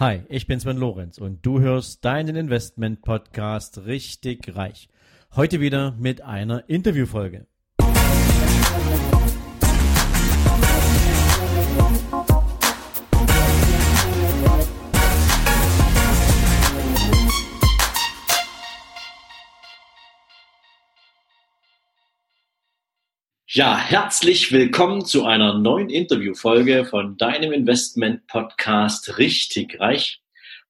Hi, ich bin Sven Lorenz und du hörst deinen Investment Podcast richtig reich. Heute wieder mit einer Interviewfolge. Ja, herzlich willkommen zu einer neuen Interviewfolge von deinem Investment Podcast Richtig Reich.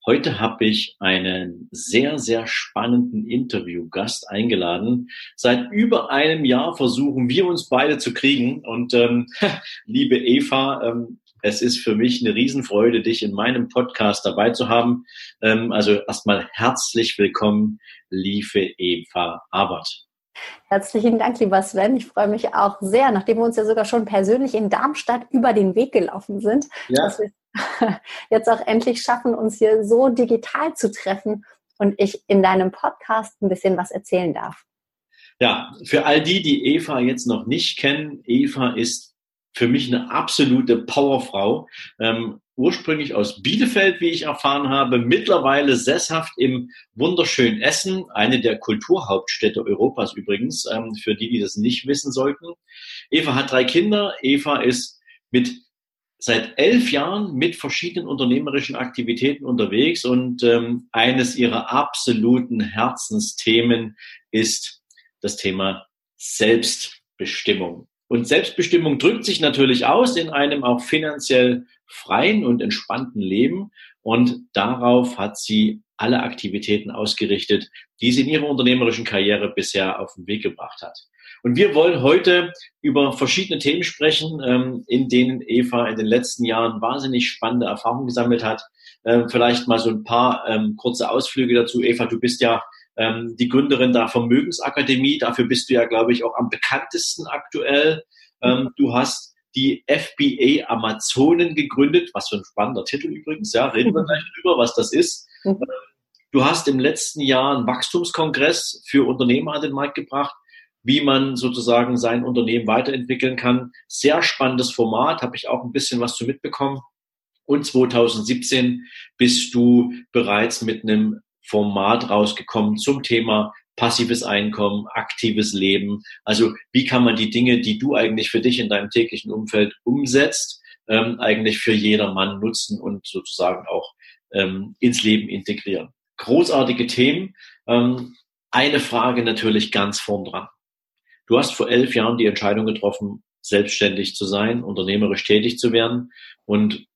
Heute habe ich einen sehr, sehr spannenden Interviewgast eingeladen. Seit über einem Jahr versuchen wir uns beide zu kriegen. Und ähm, liebe Eva, ähm, es ist für mich eine Riesenfreude, dich in meinem Podcast dabei zu haben. Ähm, also erstmal herzlich willkommen, liebe Eva Abert. Herzlichen Dank, lieber Sven. Ich freue mich auch sehr, nachdem wir uns ja sogar schon persönlich in Darmstadt über den Weg gelaufen sind, ja. dass wir jetzt auch endlich schaffen, uns hier so digital zu treffen und ich in deinem Podcast ein bisschen was erzählen darf. Ja, für all die, die Eva jetzt noch nicht kennen, Eva ist für mich eine absolute Powerfrau. Ähm, ursprünglich aus Bielefeld, wie ich erfahren habe, mittlerweile sesshaft im wunderschönen Essen, eine der Kulturhauptstädte Europas übrigens, ähm, für die, die das nicht wissen sollten. Eva hat drei Kinder. Eva ist mit seit elf Jahren mit verschiedenen unternehmerischen Aktivitäten unterwegs und ähm, eines ihrer absoluten Herzensthemen ist das Thema Selbstbestimmung. Und Selbstbestimmung drückt sich natürlich aus in einem auch finanziell freien und entspannten Leben. Und darauf hat sie alle Aktivitäten ausgerichtet, die sie in ihrer unternehmerischen Karriere bisher auf den Weg gebracht hat. Und wir wollen heute über verschiedene Themen sprechen, ähm, in denen Eva in den letzten Jahren wahnsinnig spannende Erfahrungen gesammelt hat. Ähm, vielleicht mal so ein paar ähm, kurze Ausflüge dazu. Eva, du bist ja die Gründerin der Vermögensakademie. Dafür bist du ja, glaube ich, auch am bekanntesten aktuell. du hast die FBA Amazonen gegründet, was für ein spannender Titel übrigens, ja, reden wir gleich drüber, was das ist. Mhm. Du hast im letzten Jahr einen Wachstumskongress für Unternehmer an den Markt gebracht, wie man sozusagen sein Unternehmen weiterentwickeln kann. Sehr spannendes Format, habe ich auch ein bisschen was zu mitbekommen. Und 2017 bist du bereits mit einem Format rausgekommen zum Thema passives Einkommen, aktives Leben. Also wie kann man die Dinge, die du eigentlich für dich in deinem täglichen Umfeld umsetzt, ähm, eigentlich für jedermann nutzen und sozusagen auch ähm, ins Leben integrieren. Großartige Themen. Ähm, eine Frage natürlich ganz vorn dran. Du hast vor elf Jahren die Entscheidung getroffen, selbstständig zu sein, unternehmerisch tätig zu werden und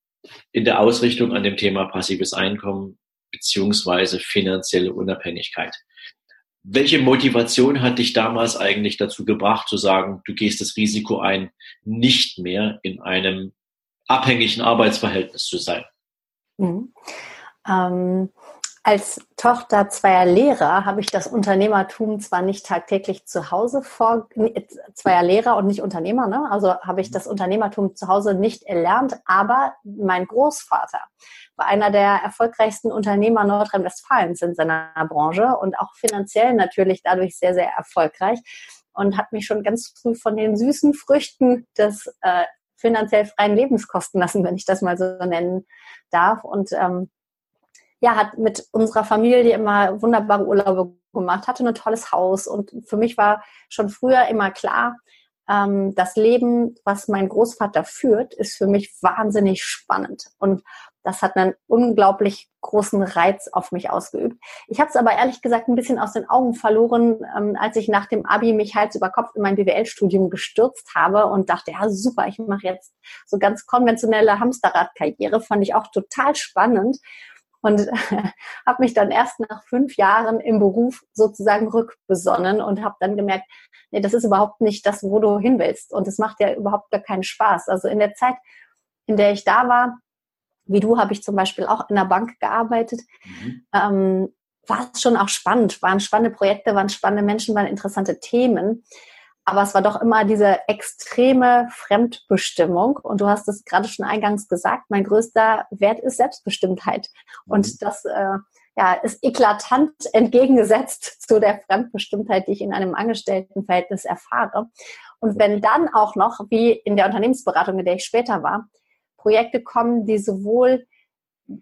in der Ausrichtung an dem Thema passives Einkommen beziehungsweise finanzielle Unabhängigkeit. Welche Motivation hat dich damals eigentlich dazu gebracht, zu sagen, du gehst das Risiko ein, nicht mehr in einem abhängigen Arbeitsverhältnis zu sein? Mhm. Ähm, als Tochter zweier Lehrer habe ich das Unternehmertum zwar nicht tagtäglich zu Hause vor, zweier Lehrer und nicht Unternehmer, ne? also habe ich das Unternehmertum zu Hause nicht erlernt, aber mein Großvater war einer der erfolgreichsten Unternehmer Nordrhein-Westfalens in seiner Branche und auch finanziell natürlich dadurch sehr, sehr erfolgreich und hat mich schon ganz früh von den süßen Früchten des äh, finanziell freien Lebens kosten lassen, wenn ich das mal so nennen darf. Und ähm, ja, hat mit unserer Familie immer wunderbare Urlaube gemacht, hatte ein tolles Haus. Und für mich war schon früher immer klar, ähm, das Leben, was mein Großvater führt, ist für mich wahnsinnig spannend. Und das hat einen unglaublich großen Reiz auf mich ausgeübt. Ich habe es aber ehrlich gesagt ein bisschen aus den Augen verloren, ähm, als ich nach dem Abi mich Hals über Kopf in mein BWL-Studium gestürzt habe und dachte, ja super, ich mache jetzt so ganz konventionelle Hamsterradkarriere, fand ich auch total spannend und habe mich dann erst nach fünf Jahren im Beruf sozusagen rückbesonnen und habe dann gemerkt, nee, das ist überhaupt nicht das, wo du hin willst und es macht ja überhaupt gar keinen Spaß. Also in der Zeit, in der ich da war, wie du, habe ich zum Beispiel auch in der Bank gearbeitet. Mhm. Ähm, war es schon auch spannend, waren spannende Projekte, waren spannende Menschen, waren interessante Themen aber es war doch immer diese extreme Fremdbestimmung. Und du hast es gerade schon eingangs gesagt, mein größter Wert ist Selbstbestimmtheit. Und mhm. das äh, ja, ist eklatant entgegengesetzt zu der Fremdbestimmtheit, die ich in einem Angestelltenverhältnis erfahre. Und wenn dann auch noch, wie in der Unternehmensberatung, in der ich später war, Projekte kommen, die sowohl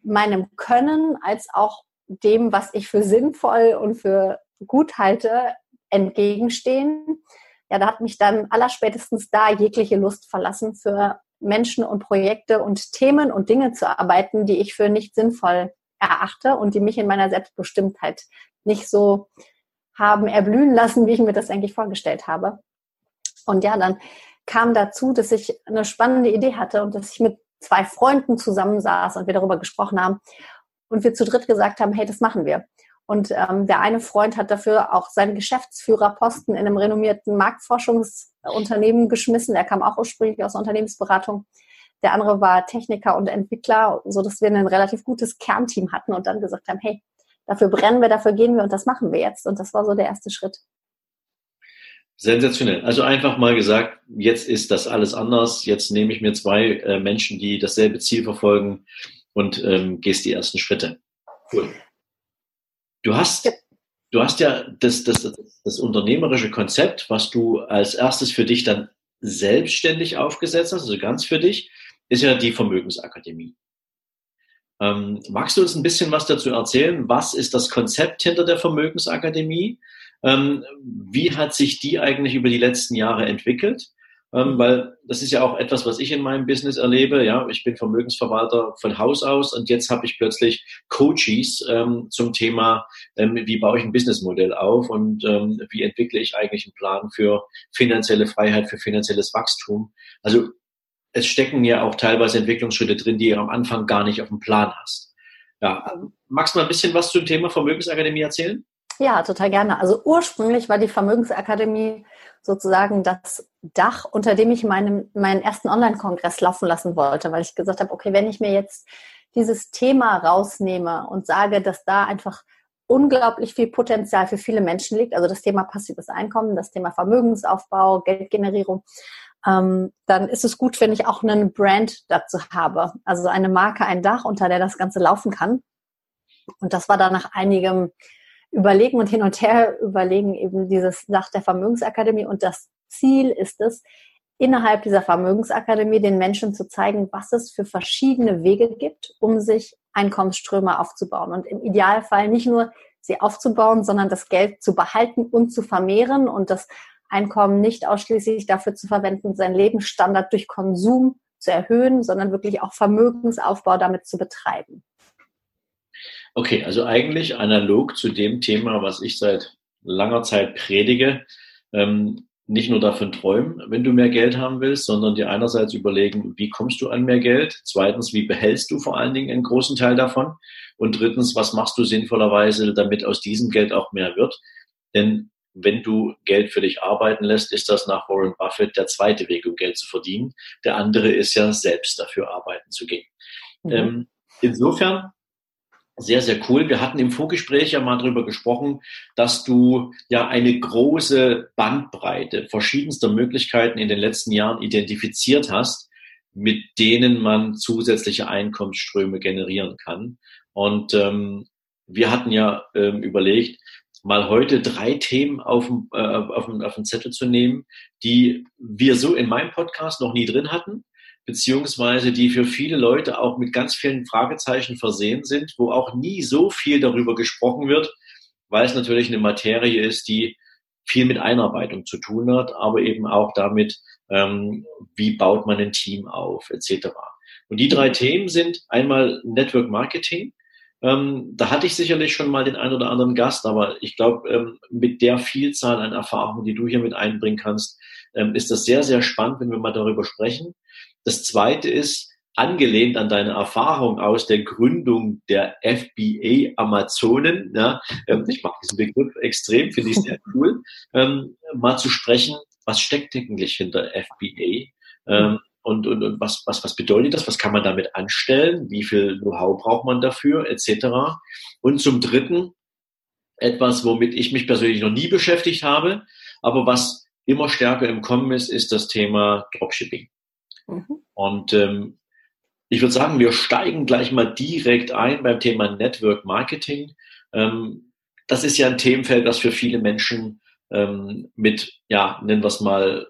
meinem Können als auch dem, was ich für sinnvoll und für gut halte, entgegenstehen. Ja, da hat mich dann allerspätestens da jegliche Lust verlassen, für Menschen und Projekte und Themen und Dinge zu arbeiten, die ich für nicht sinnvoll erachte und die mich in meiner Selbstbestimmtheit nicht so haben erblühen lassen, wie ich mir das eigentlich vorgestellt habe. Und ja, dann kam dazu, dass ich eine spannende Idee hatte und dass ich mit zwei Freunden zusammensaß und wir darüber gesprochen haben und wir zu dritt gesagt haben, hey, das machen wir. Und ähm, der eine Freund hat dafür auch seinen Geschäftsführerposten in einem renommierten Marktforschungsunternehmen geschmissen. Er kam auch ursprünglich aus der Unternehmensberatung. Der andere war Techniker und Entwickler, so dass wir ein relativ gutes Kernteam hatten und dann gesagt haben, hey, dafür brennen wir, dafür gehen wir und das machen wir jetzt. Und das war so der erste Schritt. Sensationell. Also einfach mal gesagt, jetzt ist das alles anders. Jetzt nehme ich mir zwei äh, Menschen, die dasselbe Ziel verfolgen und ähm, gehst die ersten Schritte. Cool. Du hast, ja. du hast ja das, das, das unternehmerische Konzept, was du als erstes für dich dann selbstständig aufgesetzt hast, also ganz für dich, ist ja die Vermögensakademie. Ähm, magst du uns ein bisschen was dazu erzählen? Was ist das Konzept hinter der Vermögensakademie? Ähm, wie hat sich die eigentlich über die letzten Jahre entwickelt? Ähm, weil das ist ja auch etwas, was ich in meinem Business erlebe. Ja, ich bin Vermögensverwalter von Haus aus und jetzt habe ich plötzlich Coaches ähm, zum Thema, ähm, wie baue ich ein Businessmodell auf und ähm, wie entwickle ich eigentlich einen Plan für finanzielle Freiheit, für finanzielles Wachstum. Also es stecken ja auch teilweise Entwicklungsschritte drin, die du am Anfang gar nicht auf dem Plan hast. Ja, magst du mal ein bisschen was zum Thema Vermögensakademie erzählen? Ja, total gerne. Also ursprünglich war die Vermögensakademie sozusagen das Dach, unter dem ich meinen, meinen ersten Online-Kongress laufen lassen wollte, weil ich gesagt habe, okay, wenn ich mir jetzt dieses Thema rausnehme und sage, dass da einfach unglaublich viel Potenzial für viele Menschen liegt, also das Thema passives Einkommen, das Thema Vermögensaufbau, Geldgenerierung, ähm, dann ist es gut, wenn ich auch einen Brand dazu habe, also eine Marke, ein Dach, unter der das Ganze laufen kann. Und das war dann nach einigem überlegen und hin und her überlegen eben dieses nach der Vermögensakademie und das Ziel ist es, innerhalb dieser Vermögensakademie den Menschen zu zeigen, was es für verschiedene Wege gibt, um sich Einkommensströme aufzubauen und im Idealfall nicht nur sie aufzubauen, sondern das Geld zu behalten und zu vermehren und das Einkommen nicht ausschließlich dafür zu verwenden, seinen Lebensstandard durch Konsum zu erhöhen, sondern wirklich auch Vermögensaufbau damit zu betreiben. Okay, also eigentlich analog zu dem Thema, was ich seit langer Zeit predige, ähm, nicht nur davon träumen, wenn du mehr Geld haben willst, sondern dir einerseits überlegen, wie kommst du an mehr Geld? Zweitens, wie behältst du vor allen Dingen einen großen Teil davon? Und drittens, was machst du sinnvollerweise, damit aus diesem Geld auch mehr wird? Denn wenn du Geld für dich arbeiten lässt, ist das nach Warren Buffett der zweite Weg, um Geld zu verdienen. Der andere ist ja selbst dafür arbeiten zu gehen. Mhm. Ähm, insofern sehr, sehr cool. Wir hatten im Vorgespräch ja mal darüber gesprochen, dass du ja eine große Bandbreite verschiedenster Möglichkeiten in den letzten Jahren identifiziert hast, mit denen man zusätzliche Einkommensströme generieren kann. Und ähm, wir hatten ja ähm, überlegt, mal heute drei Themen auf, äh, auf, auf den Zettel zu nehmen, die wir so in meinem Podcast noch nie drin hatten beziehungsweise die für viele Leute auch mit ganz vielen Fragezeichen versehen sind, wo auch nie so viel darüber gesprochen wird, weil es natürlich eine Materie ist, die viel mit Einarbeitung zu tun hat, aber eben auch damit, ähm, wie baut man ein Team auf, etc. Und die drei Themen sind einmal Network Marketing. Ähm, da hatte ich sicherlich schon mal den einen oder anderen Gast, aber ich glaube, ähm, mit der Vielzahl an Erfahrungen, die du hier mit einbringen kannst, ähm, ist das sehr, sehr spannend, wenn wir mal darüber sprechen. Das zweite ist, angelehnt an deine Erfahrung aus der Gründung der FBA Amazonen, ja, ähm, ich mag diesen Begriff extrem, finde ich sehr cool, ähm, mal zu sprechen, was steckt eigentlich hinter FBA ähm, und, und, und was, was, was bedeutet das, was kann man damit anstellen, wie viel Know-how braucht man dafür, etc. Und zum Dritten etwas, womit ich mich persönlich noch nie beschäftigt habe, aber was immer stärker im Kommen ist, ist das Thema Dropshipping. Mhm. Und ähm, ich würde sagen, wir steigen gleich mal direkt ein beim Thema Network Marketing. Ähm, das ist ja ein Themenfeld, das für viele Menschen ähm, mit, ja, nennen wir es mal,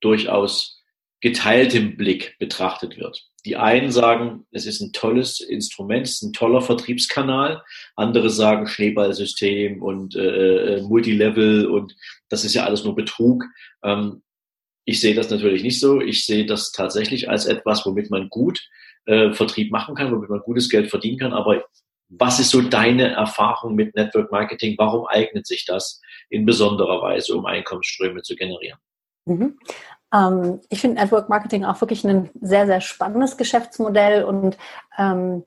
durchaus geteiltem Blick betrachtet wird. Die einen sagen, es ist ein tolles Instrument, es ist ein toller Vertriebskanal. Andere sagen Schneeballsystem und äh, äh, Multilevel und das ist ja alles nur Betrug. Ähm, ich sehe das natürlich nicht so. Ich sehe das tatsächlich als etwas, womit man gut äh, Vertrieb machen kann, womit man gutes Geld verdienen kann. Aber was ist so deine Erfahrung mit Network Marketing? Warum eignet sich das in besonderer Weise, um Einkommensströme zu generieren? Mhm. Ähm, ich finde Network Marketing auch wirklich ein sehr, sehr spannendes Geschäftsmodell und ähm,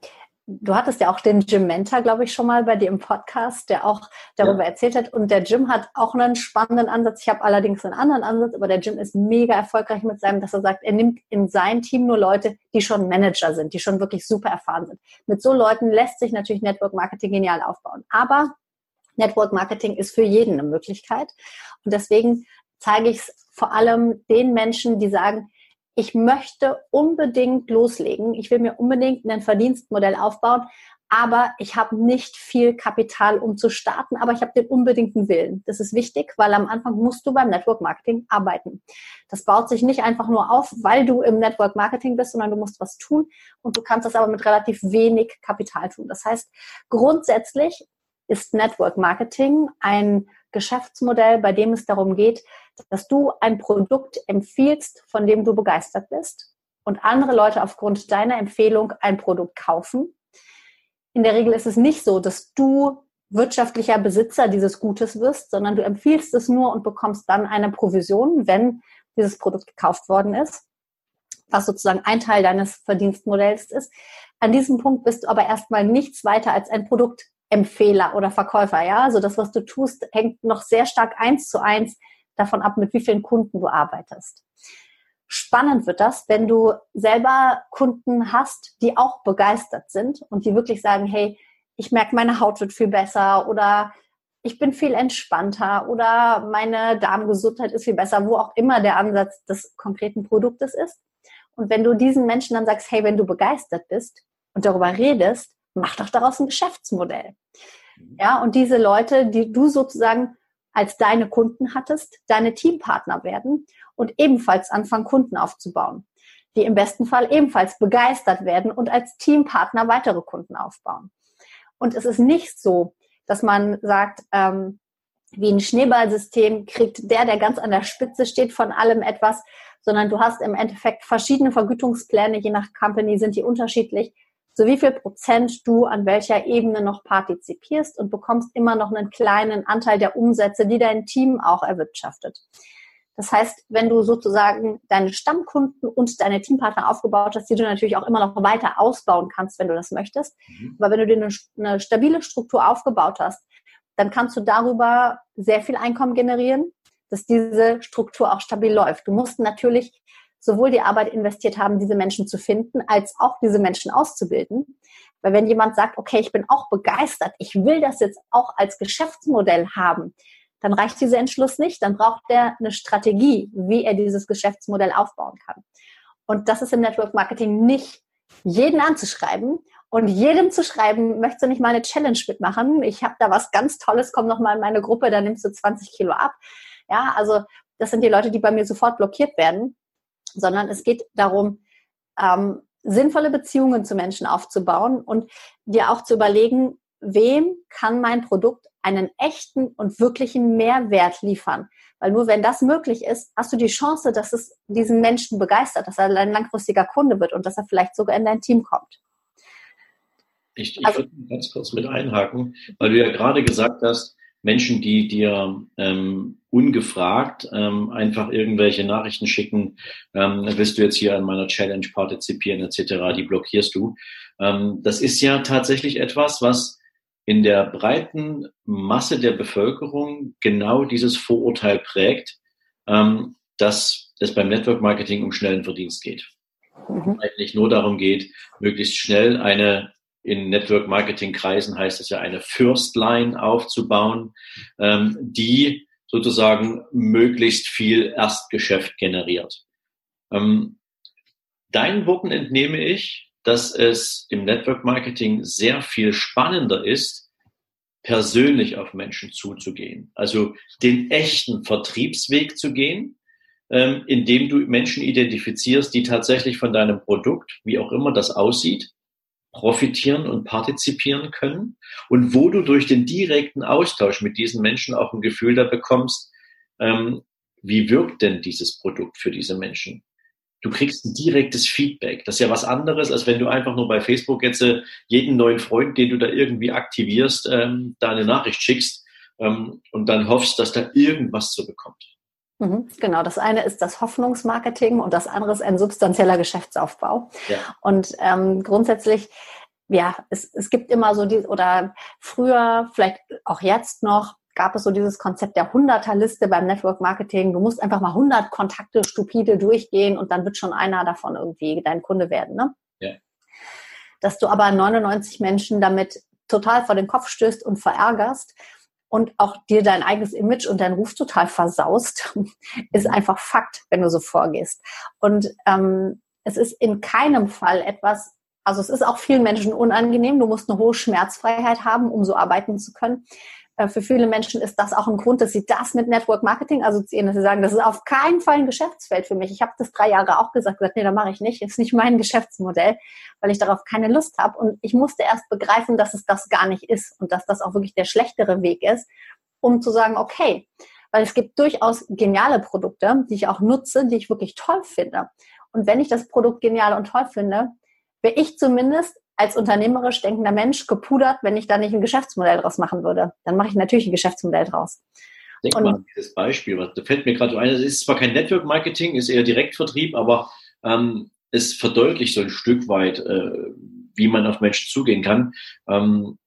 du hattest ja auch den Jim Mentor, glaube ich, schon mal bei dir im Podcast, der auch darüber ja. erzählt hat. Und der Jim hat auch einen spannenden Ansatz. Ich habe allerdings einen anderen Ansatz, aber der Jim ist mega erfolgreich mit seinem, dass er sagt, er nimmt in sein Team nur Leute, die schon Manager sind, die schon wirklich super erfahren sind. Mit so Leuten lässt sich natürlich Network Marketing genial aufbauen. Aber Network Marketing ist für jeden eine Möglichkeit. Und deswegen zeige ich es vor allem den Menschen, die sagen, ich möchte unbedingt loslegen, ich will mir unbedingt ein Verdienstmodell aufbauen, aber ich habe nicht viel Kapital, um zu starten, aber ich habe den unbedingten Willen. Das ist wichtig, weil am Anfang musst du beim Network Marketing arbeiten. Das baut sich nicht einfach nur auf, weil du im Network Marketing bist, sondern du musst was tun und du kannst das aber mit relativ wenig Kapital tun. Das heißt, grundsätzlich ist Network Marketing ein Geschäftsmodell, bei dem es darum geht, dass du ein Produkt empfiehlst, von dem du begeistert bist und andere Leute aufgrund deiner Empfehlung ein Produkt kaufen. In der Regel ist es nicht so, dass du wirtschaftlicher Besitzer dieses Gutes wirst, sondern du empfiehlst es nur und bekommst dann eine Provision, wenn dieses Produkt gekauft worden ist, was sozusagen ein Teil deines Verdienstmodells ist. An diesem Punkt bist du aber erstmal nichts weiter als ein Produktempfehler oder Verkäufer. Ja, also das, was du tust, hängt noch sehr stark eins zu eins davon ab, mit wie vielen Kunden du arbeitest. Spannend wird das, wenn du selber Kunden hast, die auch begeistert sind und die wirklich sagen, hey, ich merke, meine Haut wird viel besser oder ich bin viel entspannter oder meine Darmgesundheit ist viel besser, wo auch immer der Ansatz des konkreten Produktes ist. Und wenn du diesen Menschen dann sagst, hey, wenn du begeistert bist und darüber redest, mach doch daraus ein Geschäftsmodell. Mhm. Ja, und diese Leute, die du sozusagen als deine Kunden hattest, deine Teampartner werden und ebenfalls anfangen, Kunden aufzubauen, die im besten Fall ebenfalls begeistert werden und als Teampartner weitere Kunden aufbauen. Und es ist nicht so, dass man sagt, ähm, wie ein Schneeballsystem kriegt der, der ganz an der Spitze steht, von allem etwas, sondern du hast im Endeffekt verschiedene Vergütungspläne, je nach Company sind die unterschiedlich so wie viel Prozent du an welcher Ebene noch partizipierst und bekommst immer noch einen kleinen Anteil der Umsätze, die dein Team auch erwirtschaftet. Das heißt, wenn du sozusagen deine Stammkunden und deine Teampartner aufgebaut hast, die du natürlich auch immer noch weiter ausbauen kannst, wenn du das möchtest. Mhm. Aber wenn du dir eine, eine stabile Struktur aufgebaut hast, dann kannst du darüber sehr viel Einkommen generieren, dass diese Struktur auch stabil läuft. Du musst natürlich sowohl die Arbeit investiert haben, diese Menschen zu finden, als auch diese Menschen auszubilden. Weil wenn jemand sagt, okay, ich bin auch begeistert, ich will das jetzt auch als Geschäftsmodell haben, dann reicht dieser Entschluss nicht. Dann braucht er eine Strategie, wie er dieses Geschäftsmodell aufbauen kann. Und das ist im Network Marketing nicht jeden anzuschreiben und jedem zu schreiben, möchtest du nicht mal eine Challenge mitmachen? Ich habe da was ganz Tolles, komm noch mal in meine Gruppe, da nimmst du 20 Kilo ab. Ja, also das sind die Leute, die bei mir sofort blockiert werden sondern es geht darum, ähm, sinnvolle Beziehungen zu Menschen aufzubauen und dir auch zu überlegen, wem kann mein Produkt einen echten und wirklichen Mehrwert liefern. Weil nur wenn das möglich ist, hast du die Chance, dass es diesen Menschen begeistert, dass er ein langfristiger Kunde wird und dass er vielleicht sogar in dein Team kommt. Ich, ich also, würde ganz kurz mit einhaken, weil du ja gerade gesagt hast, Menschen, die dir ähm, ungefragt ähm, einfach irgendwelche Nachrichten schicken, ähm, willst du jetzt hier an meiner Challenge partizipieren etc., die blockierst du. Ähm, das ist ja tatsächlich etwas, was in der breiten Masse der Bevölkerung genau dieses Vorurteil prägt, ähm, dass es beim Network Marketing um schnellen Verdienst geht. Mhm. Eigentlich nur darum geht, möglichst schnell eine in Network Marketing Kreisen heißt es ja, eine First Line aufzubauen, ähm, die sozusagen möglichst viel Erstgeschäft generiert. Ähm, deinen Worten entnehme ich, dass es im Network Marketing sehr viel spannender ist, persönlich auf Menschen zuzugehen. Also den echten Vertriebsweg zu gehen, ähm, indem du Menschen identifizierst, die tatsächlich von deinem Produkt, wie auch immer das aussieht, profitieren und partizipieren können und wo du durch den direkten Austausch mit diesen Menschen auch ein Gefühl da bekommst, ähm, wie wirkt denn dieses Produkt für diese Menschen? Du kriegst ein direktes Feedback. Das ist ja was anderes, als wenn du einfach nur bei Facebook jetzt äh, jeden neuen Freund, den du da irgendwie aktivierst, ähm, da eine Nachricht schickst ähm, und dann hoffst, dass da irgendwas zu bekommt. Mhm, genau, das eine ist das Hoffnungsmarketing und das andere ist ein substanzieller Geschäftsaufbau. Ja. Und ähm, grundsätzlich, ja, es, es gibt immer so die, oder früher, vielleicht auch jetzt noch, gab es so dieses Konzept der Hunderterliste beim Network Marketing. Du musst einfach mal 100 Kontakte stupide durchgehen und dann wird schon einer davon irgendwie dein Kunde werden. Ne? Ja. Dass du aber 99 Menschen damit total vor den Kopf stößt und verärgerst und auch dir dein eigenes Image und dein Ruf total versaust, ist mhm. einfach Fakt, wenn du so vorgehst. Und ähm, es ist in keinem Fall etwas, also es ist auch vielen Menschen unangenehm, du musst eine hohe Schmerzfreiheit haben, um so arbeiten zu können. Äh, für viele Menschen ist das auch ein Grund, dass sie das mit Network Marketing assoziieren, dass sie sagen, das ist auf keinen Fall ein Geschäftsfeld für mich. Ich habe das drei Jahre auch gesagt, gesagt nee, da mache ich nicht, ist nicht mein Geschäftsmodell, weil ich darauf keine Lust habe. Und ich musste erst begreifen, dass es das gar nicht ist und dass das auch wirklich der schlechtere Weg ist, um zu sagen, okay, weil es gibt durchaus geniale Produkte, die ich auch nutze, die ich wirklich toll finde. Und wenn ich das Produkt genial und toll finde, wäre ich zumindest als unternehmerisch denkender Mensch gepudert, wenn ich da nicht ein Geschäftsmodell draus machen würde. Dann mache ich natürlich ein Geschäftsmodell draus. Denk und, mal an dieses Beispiel, was, da fällt mir gerade ein, es ist zwar kein Network Marketing, ist eher Direktvertrieb, aber ähm, es verdeutlicht so ein Stück weit, äh, wie man auf Menschen zugehen kann. Ähm,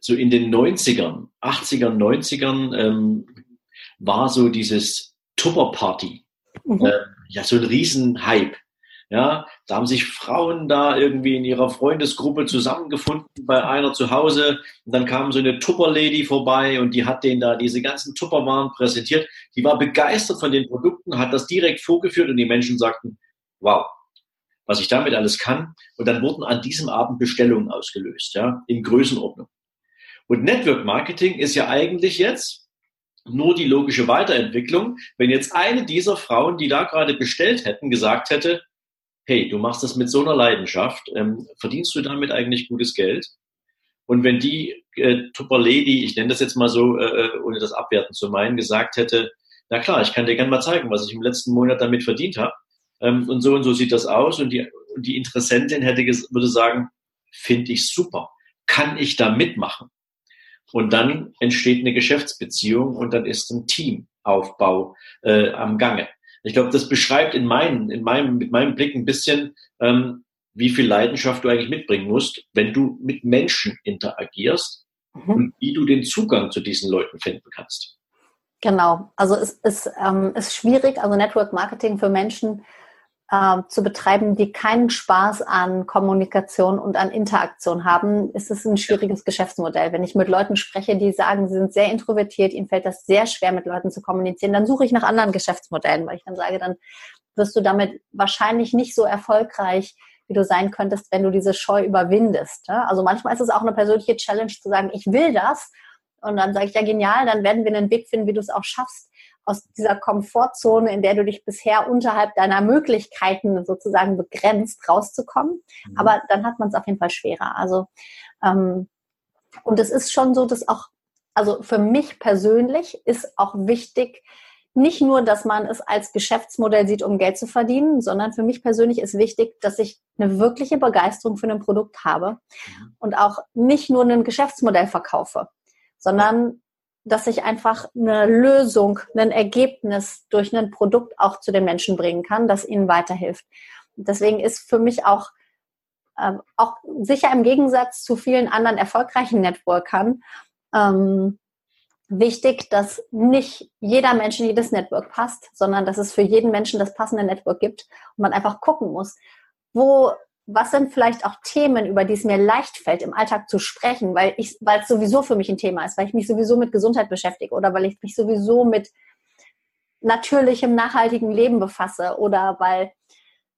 so in den 90ern, 80ern, 90ern ähm, war so dieses Tupper-Party. Mhm. Äh, ja, so ein Riesenhype. Ja, da haben sich Frauen da irgendwie in ihrer Freundesgruppe zusammengefunden bei einer zu Hause. Und dann kam so eine Tupper-Lady vorbei und die hat denen da diese ganzen Tupperwaren präsentiert. Die war begeistert von den Produkten, hat das direkt vorgeführt und die Menschen sagten, wow, was ich damit alles kann. Und dann wurden an diesem Abend Bestellungen ausgelöst, ja, in Größenordnung. Und Network Marketing ist ja eigentlich jetzt nur die logische Weiterentwicklung, wenn jetzt eine dieser Frauen, die da gerade bestellt hätten, gesagt hätte, hey, du machst das mit so einer Leidenschaft, ähm, verdienst du damit eigentlich gutes Geld? Und wenn die äh, Tupper Lady, ich nenne das jetzt mal so, äh, äh, ohne das abwerten zu meinen, gesagt hätte, na klar, ich kann dir gerne mal zeigen, was ich im letzten Monat damit verdient habe. Ähm, und so und so sieht das aus. Und die, und die Interessentin hätte würde sagen, finde ich super. Kann ich da mitmachen? Und dann entsteht eine Geschäftsbeziehung und dann ist ein Teamaufbau äh, am Gange. Ich glaube, das beschreibt in meinen, in meinem, mit meinem Blick ein bisschen, ähm, wie viel Leidenschaft du eigentlich mitbringen musst, wenn du mit Menschen interagierst mhm. und wie du den Zugang zu diesen Leuten finden kannst. Genau, also es ist, ähm, ist schwierig, also Network Marketing für Menschen äh, zu betreiben, die keinen Spaß an Kommunikation und an Interaktion haben, ist es ein schwieriges Geschäftsmodell. Wenn ich mit Leuten spreche, die sagen, sie sind sehr introvertiert, ihnen fällt das sehr schwer, mit Leuten zu kommunizieren, dann suche ich nach anderen Geschäftsmodellen, weil ich dann sage, dann wirst du damit wahrscheinlich nicht so erfolgreich, wie du sein könntest, wenn du diese Scheu überwindest. Also manchmal ist es auch eine persönliche Challenge zu sagen, ich will das. Und dann sage ich, ja genial, dann werden wir einen Weg finden, wie du es auch schaffst aus dieser Komfortzone, in der du dich bisher unterhalb deiner Möglichkeiten sozusagen begrenzt, rauszukommen. Mhm. Aber dann hat man es auf jeden Fall schwerer. Also ähm, und es ist schon so, dass auch, also für mich persönlich ist auch wichtig, nicht nur, dass man es als Geschäftsmodell sieht, um Geld zu verdienen, sondern für mich persönlich ist wichtig, dass ich eine wirkliche Begeisterung für ein Produkt habe mhm. und auch nicht nur ein Geschäftsmodell verkaufe, sondern dass ich einfach eine Lösung, ein Ergebnis durch ein Produkt auch zu den Menschen bringen kann, das ihnen weiterhilft. deswegen ist für mich auch, äh, auch sicher im Gegensatz zu vielen anderen erfolgreichen Networkern ähm, wichtig, dass nicht jeder Mensch in jedes Network passt, sondern dass es für jeden Menschen das passende Network gibt und man einfach gucken muss, wo was sind vielleicht auch Themen, über die es mir leicht fällt, im Alltag zu sprechen, weil ich, weil es sowieso für mich ein Thema ist, weil ich mich sowieso mit Gesundheit beschäftige oder weil ich mich sowieso mit natürlichem, nachhaltigem Leben befasse oder weil,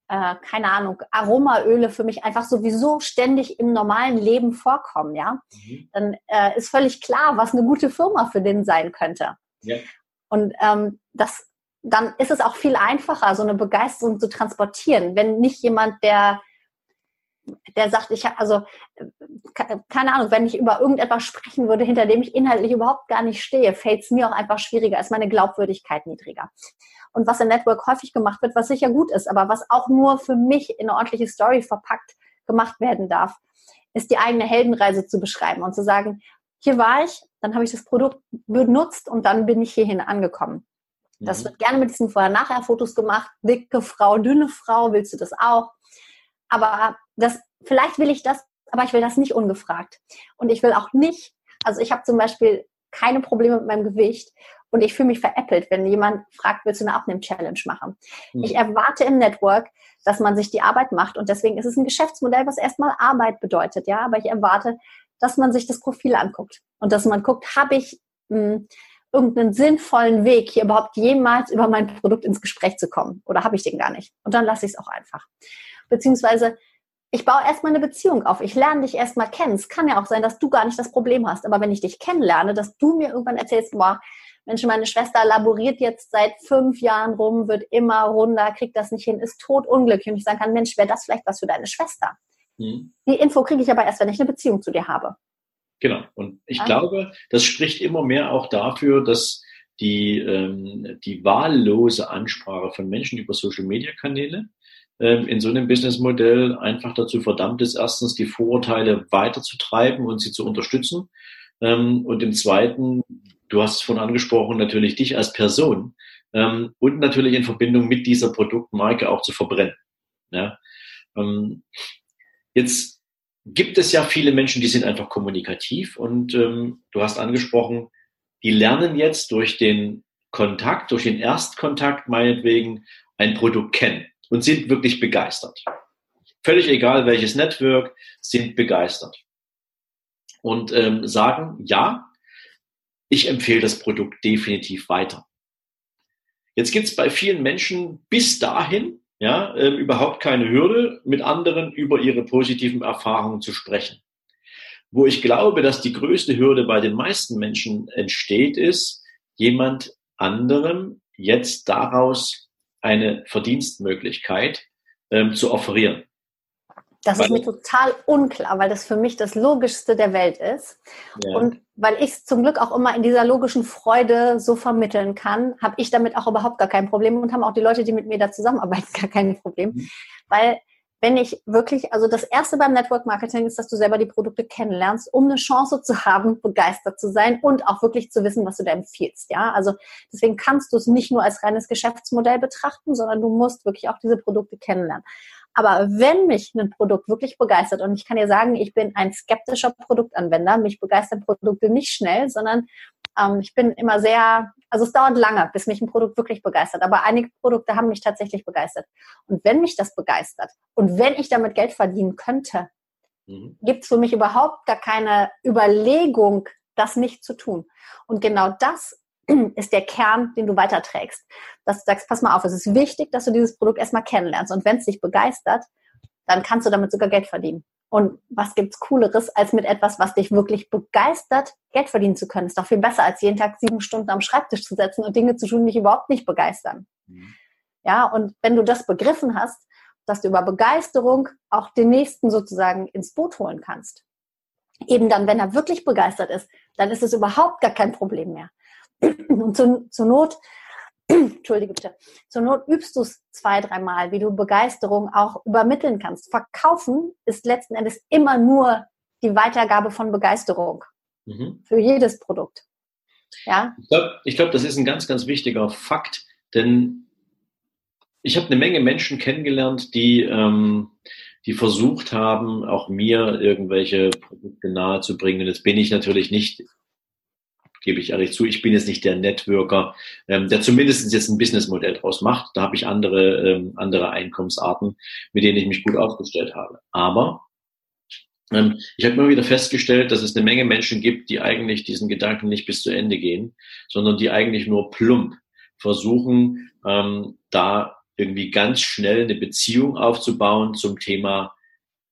äh, keine Ahnung, Aromaöle für mich einfach sowieso ständig im normalen Leben vorkommen, ja, mhm. dann äh, ist völlig klar, was eine gute Firma für den sein könnte. Ja. Und ähm, das dann ist es auch viel einfacher, so eine Begeisterung zu transportieren, wenn nicht jemand, der der sagt, ich habe, also, keine Ahnung, wenn ich über irgendetwas sprechen würde, hinter dem ich inhaltlich überhaupt gar nicht stehe, fällt es mir auch einfach schwieriger, ist meine Glaubwürdigkeit niedriger. Und was in Network häufig gemacht wird, was sicher gut ist, aber was auch nur für mich in eine ordentliche Story verpackt gemacht werden darf, ist die eigene Heldenreise zu beschreiben und zu sagen, hier war ich, dann habe ich das Produkt benutzt und dann bin ich hierhin angekommen. Das mhm. wird gerne mit diesen Vorher-Nachher-Fotos gemacht. Dicke Frau, dünne Frau, willst du das auch? Aber das, vielleicht will ich das, aber ich will das nicht ungefragt. Und ich will auch nicht, also ich habe zum Beispiel keine Probleme mit meinem Gewicht und ich fühle mich veräppelt, wenn jemand fragt, willst du eine Abnehm-Challenge machen? Mhm. Ich erwarte im Network, dass man sich die Arbeit macht und deswegen ist es ein Geschäftsmodell, was erstmal Arbeit bedeutet, ja, aber ich erwarte, dass man sich das Profil anguckt und dass man guckt, habe ich mh, hm, irgendeinen sinnvollen Weg, hier überhaupt jemals über mein Produkt ins Gespräch zu kommen oder habe ich den gar nicht? Und dann lasse ich es auch einfach. Beziehungsweise ich baue erstmal eine Beziehung auf. Ich lerne dich erstmal kennen. Es kann ja auch sein, dass du gar nicht das Problem hast. Aber wenn ich dich kennenlerne, dass du mir irgendwann erzählst, boah, Mensch, meine Schwester laboriert jetzt seit fünf Jahren rum, wird immer runder, kriegt das nicht hin, ist totunglücklich. Und ich sagen kann, Mensch, wäre das vielleicht was für deine Schwester? Mhm. Die Info kriege ich aber erst, wenn ich eine Beziehung zu dir habe. Genau. Und ich ah. glaube, das spricht immer mehr auch dafür, dass die, ähm, die wahllose Ansprache von Menschen über Social-Media-Kanäle in so einem Businessmodell einfach dazu verdammt ist, erstens die Vorurteile weiterzutreiben und sie zu unterstützen. Ähm, und im zweiten, du hast es von angesprochen, natürlich dich als Person ähm, und natürlich in Verbindung mit dieser Produktmarke auch zu verbrennen. Jetzt gibt es ja viele Menschen, die sind einfach kommunikativ und ähm, du hast angesprochen, die lernen jetzt durch den Kontakt, durch den Erstkontakt meinetwegen ein Produkt kennen und sind wirklich begeistert. Völlig egal welches Network, sind begeistert. Und ähm, sagen, ja, ich empfehle das Produkt definitiv weiter. Jetzt gibt es bei vielen Menschen bis dahin ja, äh, überhaupt keine Hürde, mit anderen über ihre positiven Erfahrungen zu sprechen. Wo ich glaube, dass die größte Hürde bei den meisten Menschen entsteht, ist, jemand anderem jetzt daraus eine Verdienstmöglichkeit ähm, zu offerieren. Das weil, ist mir total unklar, weil das für mich das Logischste der Welt ist. Ja. Und weil ich es zum Glück auch immer in dieser logischen Freude so vermitteln kann, habe ich damit auch überhaupt gar kein Problem und haben auch die Leute, die mit mir da zusammenarbeiten, gar kein Problem. Mhm. Weil wenn ich wirklich, also das erste beim Network Marketing ist, dass du selber die Produkte kennenlernst, um eine Chance zu haben, begeistert zu sein und auch wirklich zu wissen, was du da empfiehlst. Ja, also deswegen kannst du es nicht nur als reines Geschäftsmodell betrachten, sondern du musst wirklich auch diese Produkte kennenlernen. Aber wenn mich ein Produkt wirklich begeistert, und ich kann dir sagen, ich bin ein skeptischer Produktanwender, mich begeistern Produkte nicht schnell, sondern ähm, ich bin immer sehr, also es dauert lange, bis mich ein Produkt wirklich begeistert. Aber einige Produkte haben mich tatsächlich begeistert. Und wenn mich das begeistert und wenn ich damit Geld verdienen könnte, mhm. gibt es für mich überhaupt gar keine Überlegung, das nicht zu tun. Und genau das ist der Kern, den du weiterträgst. Dass du sagst, pass mal auf, es ist wichtig, dass du dieses Produkt erstmal kennenlernst. Und wenn es dich begeistert, dann kannst du damit sogar Geld verdienen. Und was gibt's Cooleres, als mit etwas, was dich wirklich begeistert, Geld verdienen zu können? Ist doch viel besser, als jeden Tag sieben Stunden am Schreibtisch zu setzen und Dinge zu tun, die dich überhaupt nicht begeistern. Mhm. Ja, und wenn du das begriffen hast, dass du über Begeisterung auch den nächsten sozusagen ins Boot holen kannst. Eben dann, wenn er wirklich begeistert ist, dann ist es überhaupt gar kein Problem mehr. Und zu, zur Not, entschuldige bitte, zur Not übst du es zwei, dreimal, wie du Begeisterung auch übermitteln kannst. Verkaufen ist letzten Endes immer nur die Weitergabe von Begeisterung mhm. für jedes Produkt. Ja? Ich glaube, glaub, das ist ein ganz, ganz wichtiger Fakt, denn ich habe eine Menge Menschen kennengelernt, die, ähm, die versucht haben, auch mir irgendwelche Produkte nahezubringen. Jetzt bin ich natürlich nicht gebe ich ehrlich zu. Ich bin jetzt nicht der Networker, ähm, der zumindest jetzt ein Businessmodell draus macht. Da habe ich andere, ähm, andere Einkommensarten, mit denen ich mich gut aufgestellt habe. Aber ähm, ich habe immer wieder festgestellt, dass es eine Menge Menschen gibt, die eigentlich diesen Gedanken nicht bis zu Ende gehen, sondern die eigentlich nur plump versuchen, ähm, da irgendwie ganz schnell eine Beziehung aufzubauen zum Thema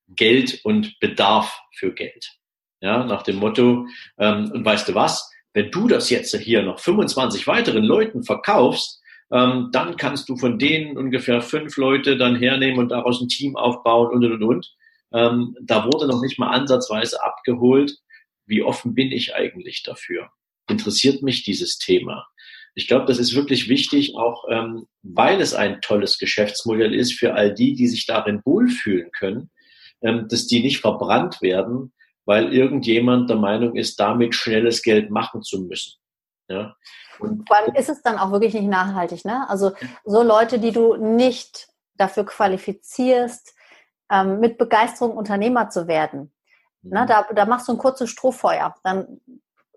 Geld und Bedarf für Geld. Ja, nach dem Motto, ähm, und weißt du was, wenn du das jetzt hier noch 25 weiteren Leuten verkaufst, Ähm, dann kannst du von denen ungefähr fünf Leute dann hernehmen und daraus ein Team aufbauen und und und. Ähm, da wurde noch nicht mal ansatzweise abgeholt, wie offen bin ich eigentlich dafür? Interessiert mich dieses Thema? Ich glaube, das ist wirklich wichtig, auch ähm, weil es ein tolles Geschäftsmodell ist für all die, die sich darin wohlfühlen können, ähm, dass die nicht verbrannt werden, weil irgendjemand der Meinung ist, damit schnelles Geld machen zu müssen. Ja? Und Vor allem ist es dann auch wirklich nicht nachhaltig. Ne? Also so Leute, die du nicht dafür qualifizierst, ähm, mit Begeisterung Unternehmer zu werden. Ne? Da, da machst du ein kurzes Strohfeuer. Dann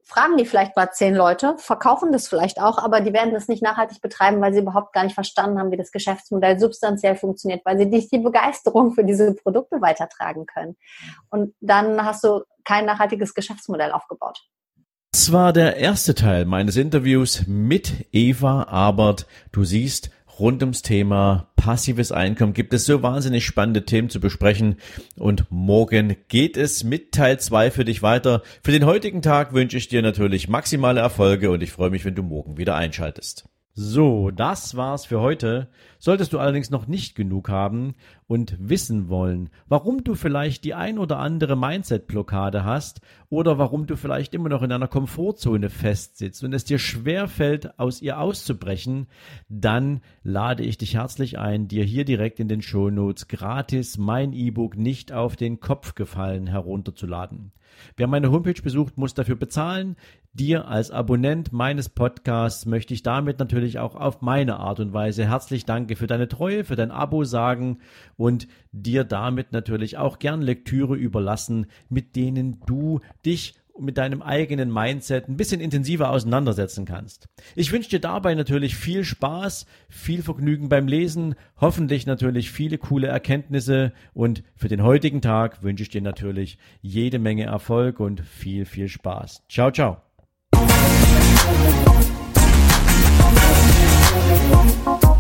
fragen die vielleicht mal zehn Leute, verkaufen das vielleicht auch, aber die werden das nicht nachhaltig betreiben, weil sie überhaupt gar nicht verstanden haben, wie das Geschäftsmodell substanziell funktioniert, weil sie nicht die Begeisterung für diese Produkte weitertragen können. Und dann hast du kein nachhaltiges Geschäftsmodell aufgebaut. Das war der erste Teil meines Interviews mit Eva Abert. Du siehst, rund ums Thema passives Einkommen gibt es so wahnsinnig spannende Themen zu besprechen und morgen geht es mit Teil 2 für dich weiter. Für den heutigen Tag wünsche ich dir natürlich maximale Erfolge und ich freue mich, wenn du morgen wieder einschaltest. So, das war's für heute. Solltest du allerdings noch nicht genug haben und wissen wollen, warum du vielleicht die ein oder andere Mindset-Blockade hast oder warum du vielleicht immer noch in einer Komfortzone festsitzt und es dir schwer fällt, aus ihr auszubrechen, dann lade ich dich herzlich ein, dir hier direkt in den Shownotes gratis mein E-Book nicht auf den Kopf gefallen herunterzuladen. Wer meine Homepage besucht, muss dafür bezahlen. Dir als Abonnent meines Podcasts möchte ich damit natürlich auch auf meine Art und Weise herzlich danke Danke für deine Treue, für dein Abo sagen und dir damit natürlich auch gern Lektüre überlassen, mit denen du dich mit deinem eigenen Mindset ein bisschen intensiver auseinandersetzen kannst. Ich wünsche dir dabei natürlich viel Spaß, viel Vergnügen beim Lesen, hoffentlich natürlich viele coole Erkenntnisse und für den heutigen Tag wünsche ich dir natürlich jede Menge Erfolg und viel, viel Spaß. Ciao, ciao. Musik